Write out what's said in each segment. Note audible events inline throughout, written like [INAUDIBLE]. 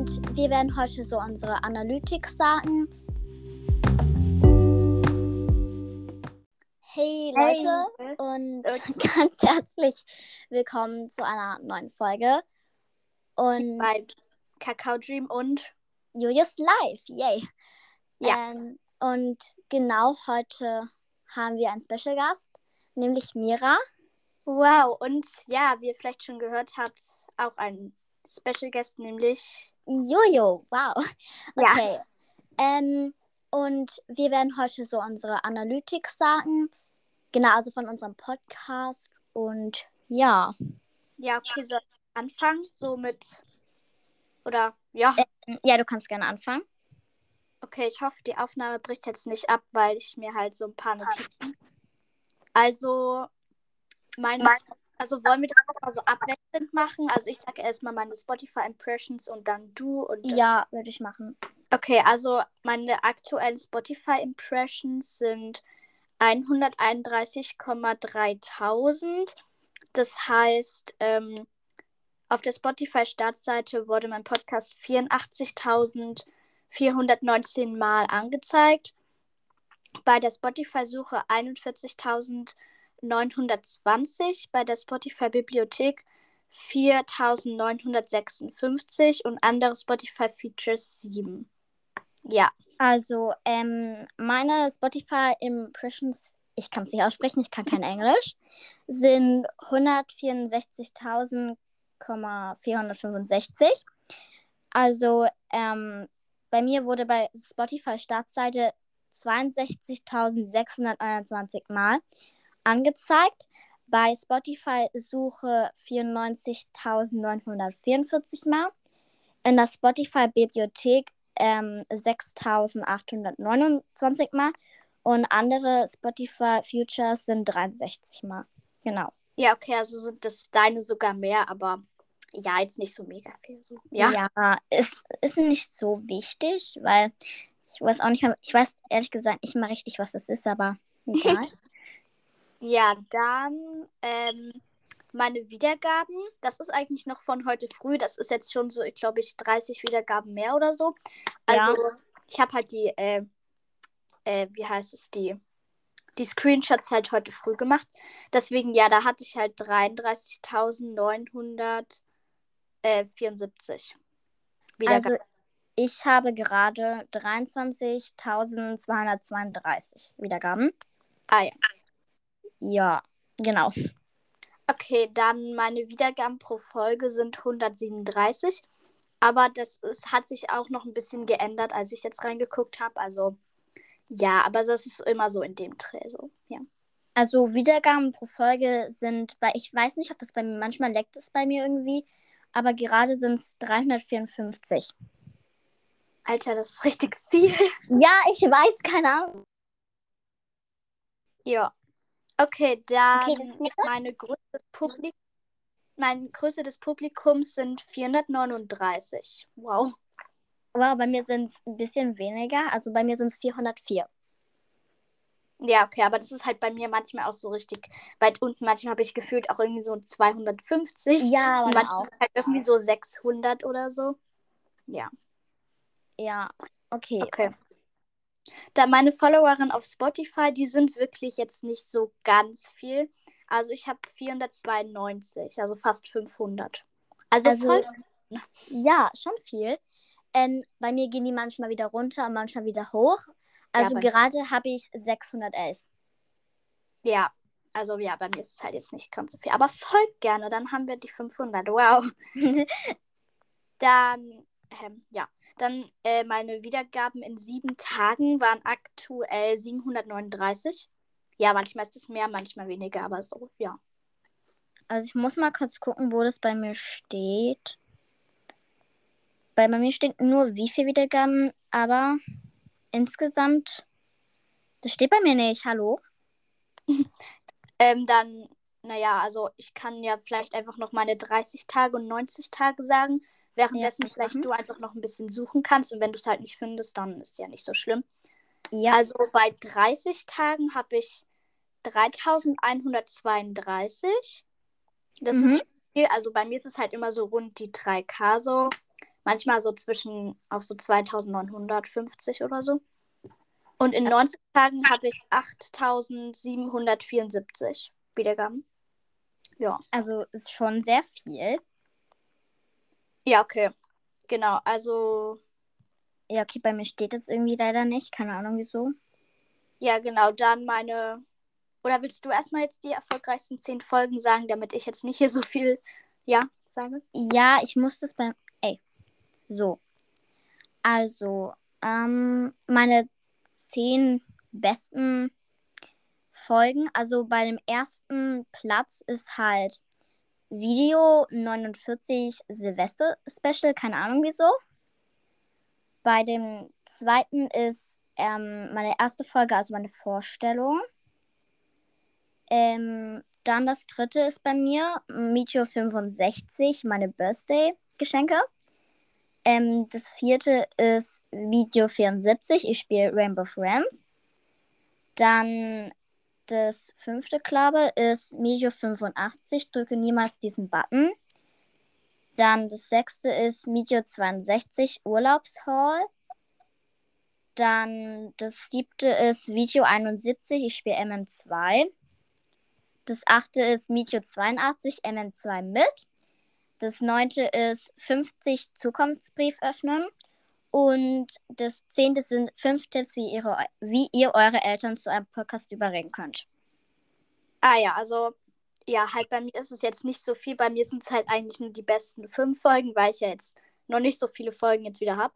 und wir werden heute so unsere Analytics sagen. Hey Leute Hey. und [LAUGHS] ganz herzlich willkommen zu einer neuen Folge. Und bei Kakao Dream und Julius live, yay. Ja. Ähm, und genau heute haben wir einen Special Gast, nämlich Mira. wow und ja, wie ihr vielleicht schon gehört habt, auch ein Special Guest, nämlich Jojo, wow. [LAUGHS] Ja. Okay. Ähm, und wir werden heute so unsere Analytics sagen. Genau, also von unserem Podcast. Und ja. ja, okay, soll ich anfangen so mit oder ja, Ja, du kannst gerne anfangen. okay, ich hoffe, die Aufnahme bricht jetzt nicht ab, weil ich mir halt so ein paar Notizen. Also meine also wollen wir das auch mal so abwechselnd machen? Also ich sage erstmal meine Spotify Impressions und dann du und dann Ja, würde ich machen. Okay, also meine aktuellen Spotify Impressions sind 131,3000. Das heißt, ähm, auf der Spotify-Startseite wurde mein Podcast 84.419 Mal angezeigt. Bei der Spotify-Suche 41.920. Bei der Spotify-Bibliothek 4.956 und andere Spotify-Features 7. Ja, Also, ähm, meine Spotify Impressions, ich kann es nicht aussprechen, ich kann kein Englisch, sind 164.465. Also, ähm, bei mir wurde bei Spotify Startseite 62.621 Mal angezeigt. Bei Spotify Suche 94.944 Mal. In der Spotify Bibliothek ähm, 6.829 Mal. Und andere Spotify Futures sind 63 Mal. Genau. Ja, okay, also sind das deine sogar mehr, aber ja, jetzt nicht so mega viel. So. Ja. Ja, ist, ist nicht so wichtig, weil ich weiß auch nicht, ich weiß ehrlich gesagt nicht mal richtig, was das ist, aber [LAUGHS] egal. Ja, dann ähm, meine Wiedergaben. Das ist eigentlich noch von heute früh. Das ist jetzt schon so, ich glaube ich, 30 Wiedergaben mehr oder so. Ja. Also ich habe halt die, äh, äh, wie heißt es, die, die Screenshots halt heute früh gemacht. Deswegen, ja, da hatte ich halt 33.974 Wiedergaben. Also ich habe gerade 23.232 Wiedergaben. ah, ja. Ja, genau. Okay, dann meine Wiedergaben pro Folge sind 137. Aber das ist, hat sich auch noch ein bisschen geändert, als ich jetzt reingeguckt habe. Also ja, aber das ist immer so in dem Dreh so. Ja. Also Wiedergaben pro Folge sind bei, ich weiß nicht, ob das bei mir, manchmal leckt es bei mir irgendwie, aber gerade sind es 354. Alter, das ist richtig viel. Ja, ich weiß, keine Ahnung. Ja. Okay, dann Okay, meine Größe des Publikums. Meine Größe des Publikums sind 439. Wow. Wow, bei mir sind es ein bisschen weniger. Also bei mir sind es 404. Ja, okay, aber das ist halt bei mir manchmal auch so richtig weit unten. Manchmal habe ich gefühlt auch irgendwie so 250. Ja, Und manchmal auch. halt irgendwie so 600 oder so. Ja, Ja, okay. okay. Da meine Followerinnen auf Spotify, die sind wirklich jetzt nicht so ganz viel. Also ich habe 492, also fast 500. Also, Also- voll. [LAUGHS] Ja, schon viel. Ähm, bei mir gehen die manchmal wieder runter und manchmal wieder hoch. Also bei- gerade habe ich 611. Ja, also ja, bei mir ist es halt jetzt nicht ganz so viel. Aber folgt gerne, dann haben wir die 500. Wow. [LAUGHS] Dann, ähm, ja, dann äh, meine Wiedergaben in sieben Tagen waren aktuell 739. Ja, manchmal ist es mehr, manchmal weniger, aber so, ja. Also ich muss mal kurz gucken, wo das bei mir steht. Weil bei mir steht nur wie viel Wiedergaben, aber insgesamt, das steht bei mir nicht. Hallo? [LAUGHS] Ähm, dann, naja, also ich kann ja vielleicht einfach noch meine 30 Tage und 90 Tage sagen. Währenddessen Ja, vielleicht machen. du einfach noch ein bisschen suchen kannst und wenn du es halt nicht findest, dann ist ja nicht so schlimm. Ja, Also bei 30 Tagen habe ich 3132. Das Mhm. ist viel. Also bei mir ist es halt immer so rund die 3K so. Manchmal so zwischen auch so 2950 oder so. Und in 90 Tagen habe ich 8774 Wiedergaben. Ja. Also ist schon sehr viel. Ja, okay. Genau, also. Ja, okay, bei mir steht jetzt irgendwie leider nicht. Keine Ahnung wieso. Ja, genau, dann meine. Oder willst du erstmal jetzt die erfolgreichsten zehn Folgen sagen, damit ich jetzt nicht hier so viel, ja, sage? Ja, ich muss das beim. Ey. So. Also, ähm, meine zehn besten Folgen. Also bei dem ersten Platz ist halt Video 49 Silvester Special, keine Ahnung wieso. Bei dem zweiten ist ähm, meine erste Folge, also meine Vorstellung. Ähm, dann das dritte ist bei mir Meteor 65, meine Birthday-Geschenke. Ähm, das vierte ist Video 74, ich spiele Rainbow Friends. Dann das fünfte, glaube ist Medio 85, drücke niemals diesen Button. Dann das sechste ist Medio 62, Urlaubshall. Dann das siebte ist Video 71, ich spiele MM2. Das achte ist Medio 82, MM2 mit. Das neunte ist 50 Zukunftsbrief öffnen. Und das zehnte sind fünf Tipps, wie, ihre, wie ihr eure Eltern zu einem Podcast überreden könnt. Ah ja, also ja, halt bei mir ist es jetzt nicht so viel. Bei mir sind es halt eigentlich nur die besten fünf Folgen, weil ich ja jetzt noch nicht so viele Folgen jetzt wieder habe.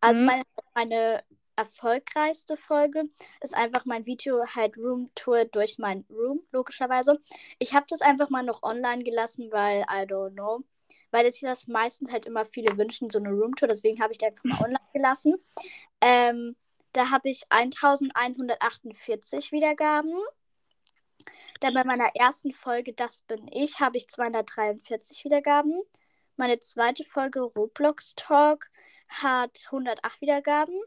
Also mhm. meine, meine erfolgreichste Folge ist einfach mein Video halt Room Tour durch mein Room, logischerweise. Ich habe das einfach mal noch online gelassen, weil I don't know weil es sich das meistens halt immer viele wünschen, so eine Roomtour. Deswegen habe ich die einfach mal online gelassen. Ähm, da habe ich 1148 Wiedergaben. Dann bei meiner ersten Folge Das bin ich habe ich 243 Wiedergaben. Meine zweite Folge Roblox Talk hat 108 Wiedergaben.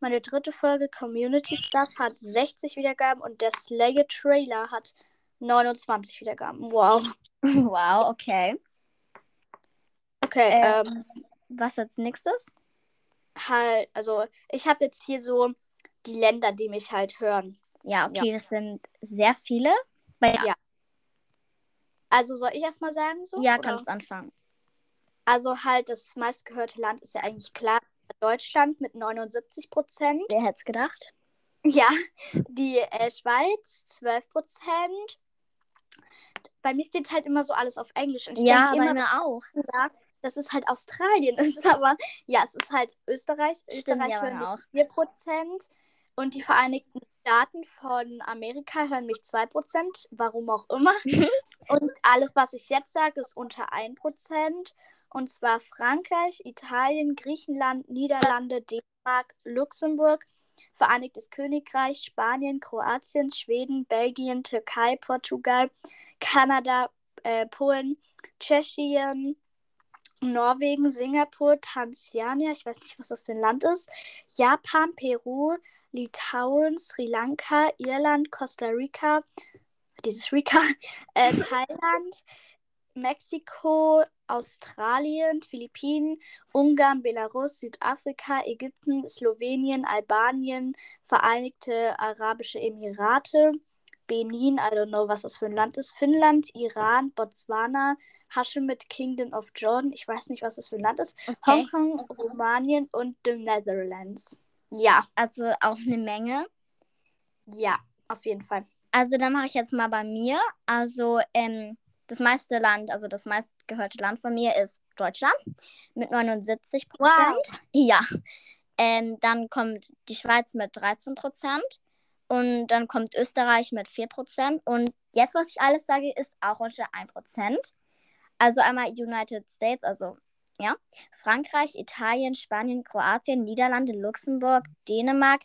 Meine dritte Folge Community Stuff hat 60 Wiedergaben und der Slayer Trailer hat 29 Wiedergaben. Wow. [LAUGHS] Wow, okay. Okay, ähm, ähm, was als nächstes? Halt, also ich habe jetzt hier so die Länder, die mich halt hören. Ja, okay, ja. das sind sehr viele. Bei, ja. Also soll ich erstmal sagen so? Ja, oder? kannst anfangen. Also halt, das meistgehörte Land ist ja eigentlich klar Deutschland mit 79 Prozent. Wer hätte es gedacht? [LAUGHS] Ja, die äh, Schweiz 12 Prozent. Bei mir steht halt immer so alles auf Englisch. Und ich ja, denke immer auch. Ja, dass es halt Australien [LAUGHS] ist. Aber ja, es ist halt Österreich. Stimmt, Österreich hören auch. 4%. Und die Vereinigten Staaten von Amerika hören mich 2%. Warum auch immer. [LAUGHS] und alles, was ich jetzt sage, ist unter 1%. Und zwar Frankreich, Italien, Griechenland, Niederlande, Dänemark, Luxemburg, Vereinigtes Königreich, Spanien, Kroatien, Schweden, Belgien, Türkei, Portugal, Kanada, äh, Polen, Tschechien, Norwegen, Singapur, Tansania, ich weiß nicht, was das für ein Land ist, Japan, Peru, Litauen, Sri Lanka, Irland, Costa Rica, dieses Rica, [LAUGHS] äh, Thailand, Mexiko, Australien, Philippinen, Ungarn, Belarus, Südafrika, Ägypten, Slowenien, Albanien, Vereinigte Arabische Emirate, Benin, I don't know, was das für ein Land ist, Finnland, Iran, Botswana, Hashemite Kingdom of Jordan, ich weiß nicht, was das für ein Land ist, okay. Hongkong, Rumänien und the Netherlands. Ja. Also auch eine Menge. Ja, auf jeden Fall. Also dann mache ich jetzt mal bei mir. Also ähm, das meiste Land, also das meistgehörte Land von mir ist Deutschland mit 79 Prozent. Wow. Ja. Ähm, dann kommt die Schweiz mit 13 Prozent. Und dann kommt Österreich mit 4%. Und jetzt, was ich alles sage, ist auch unter 1%. Also einmal United States, also ja, Frankreich, Italien, Spanien, Kroatien, Niederlande, Luxemburg, Dänemark,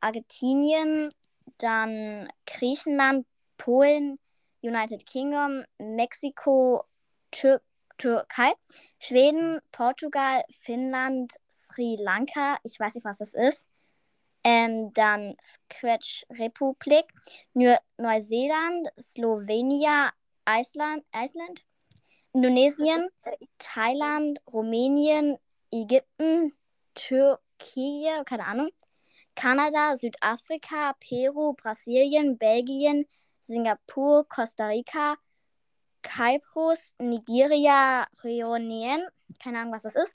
Argentinien, dann Griechenland, Polen, United Kingdom, Mexiko, Tür Türkei, Schweden, Portugal, Finnland, Sri Lanka, ich weiß nicht, was das ist, ähm, dann Scratch Republik, Neu Neuseeland, Slowenien, Island, Island, Indonesien, Thailand, Rumänien, Ägypten, Türkei, keine Ahnung, Kanada, Südafrika, Peru, Brasilien, Belgien, Singapur, Costa Rica, Kypros, Nigeria, Reunion, keine Ahnung, was das ist,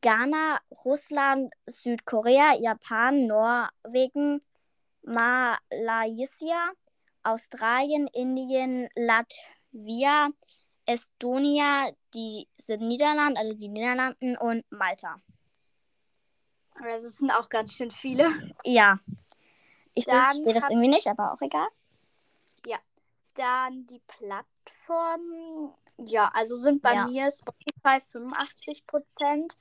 Ghana, Russland, Südkorea, Japan, Norwegen, Malaysia, Australien, Indien, Latvia, Estonia, die sind Niederlande, also die Niederlanden und Malta. Also es sind auch ganz schön viele. Ja. Ich verstehe das irgendwie nicht, aber auch egal. Dann die Plattformen. Ja, also sind bei Ja. mir Spotify 85%,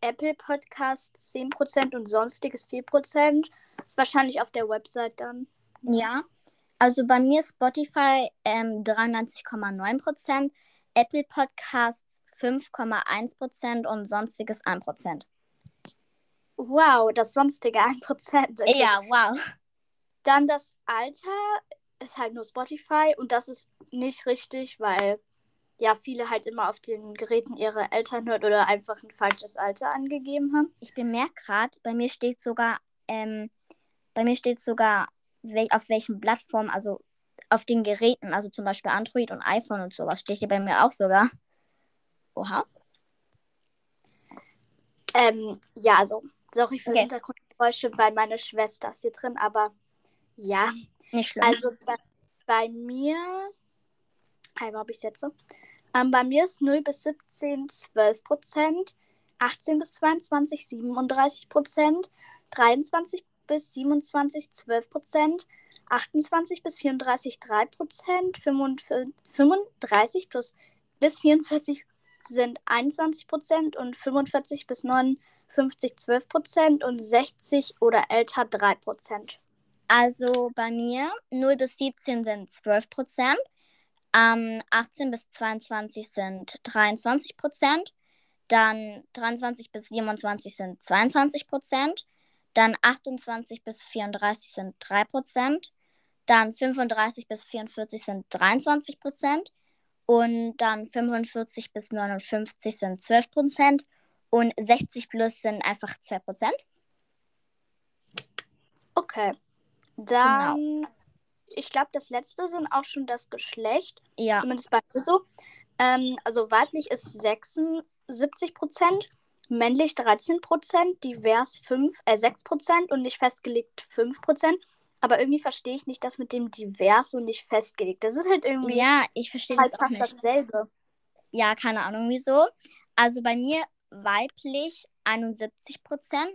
Apple Podcast 10% und sonstiges 4%. Ist wahrscheinlich auf der Website dann. Ja. Also bei mir Spotify ähm, 93,9%, Apple Podcasts 5,1% und sonstiges 1%. Wow, das sonstige 1%. Okay. Ja, wow. Dann das Alter ist halt nur Spotify und das ist nicht richtig, weil ja viele halt immer auf den Geräten ihre Eltern hört oder einfach ein falsches Alter angegeben haben. Ich bemerke gerade, bei mir steht sogar, ähm, bei mir steht sogar, wel auf welchen Plattformen, also auf den Geräten, also zum Beispiel Android und iPhone und sowas, steht hier bei mir auch sogar. Oha. Ähm, ja, also, sorry für Okay. Hintergrundgeräusche, weil meine Schwester ist hier drin, aber ja. Nicht schlimm. Also bei, bei mir, einmal habe ich jetzt. Ähm, bei mir ist 0 bis 17 12 Prozent, 18 bis 22 37 Prozent, 23 bis 27 12 Prozent, 28 bis 34 3 Prozent, 35 plus, bis 44 sind 21 Prozent und 45 bis 59 12 Prozent und 60 oder älter 3 Prozent. Also bei mir 0 bis 17 sind 12 Prozent, ähm, 18 bis 22 sind 23 Prozent, dann 23 bis 27 sind 22 Prozent, dann 28 bis 34 sind 3 Prozent, dann 35 bis 44 sind 23 Prozent und dann 45 bis 59 sind 12 Prozent und 60 plus sind einfach 2 Prozent. Okay. Dann, ich glaube, das letzte sind auch schon das Geschlecht. Ja, Zumindest bei mir so. Ähm, also weiblich ist 76 Prozent, männlich 13 Prozent, divers 5, äh, 6 Prozent und nicht festgelegt 5 Prozent. Aber irgendwie verstehe ich nicht das mit dem divers und nicht festgelegt. Das ist halt irgendwie ja, ich verstehe halt das fast nicht. dasselbe. Ja, keine Ahnung wieso. Also bei mir weiblich 71%,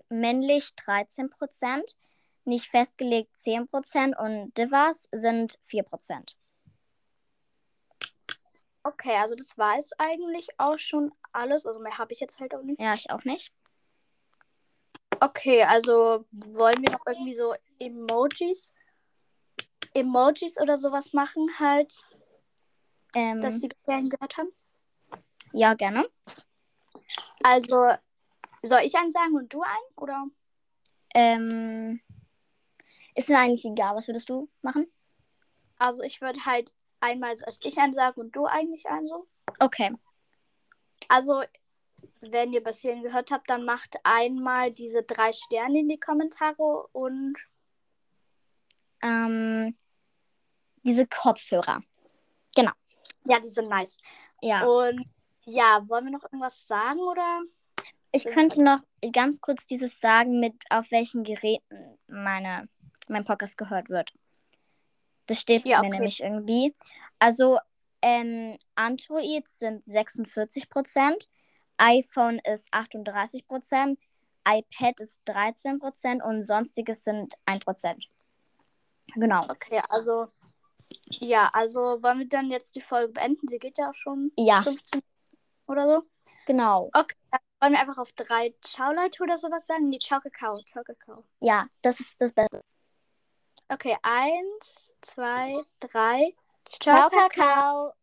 männlich 13%, nicht festgelegt 10% und divers sind 4%. Okay, also das war es eigentlich auch schon alles. Also mehr habe ich jetzt halt auch nicht. Ja, ich auch nicht. Okay, also wollen wir noch irgendwie so Emojis, Emojis oder sowas machen, halt, Ähm, dass die bisher gehört haben? ja, gerne. Also, soll ich einen sagen und du einen? Oder? Ähm, ist mir eigentlich egal. Was würdest du machen? Also, ich würde halt einmal, als ich einen sage und du eigentlich einen so. Okay. Also, wenn ihr bis hierhin gehört habt, dann macht einmal diese drei Sterne in die Kommentare und Ähm, diese Kopfhörer. Genau. ja, die sind nice. Ja. Und ja, wollen wir noch irgendwas sagen oder? Ich könnte noch ganz kurz dieses sagen, mit auf welchen Geräten meine, mein Podcast gehört wird. Das steht Ja, mir okay. nämlich irgendwie. Also ähm, Android sind 46%, iPhone ist 38%, iPad ist 13% und sonstiges sind 1%. Genau. Okay, also ja, also wollen wir dann jetzt die Folge beenden? Sie geht ja auch schon Ja, 15 oder so. genau. Okay, dann wollen wir einfach auf drei Ciao Leute oder sowas sagen? Nee, Ciao Kakao, Ciao Kakao. Ja, das ist das Beste. Okay, eins, zwei, drei. Ciao, Kakao.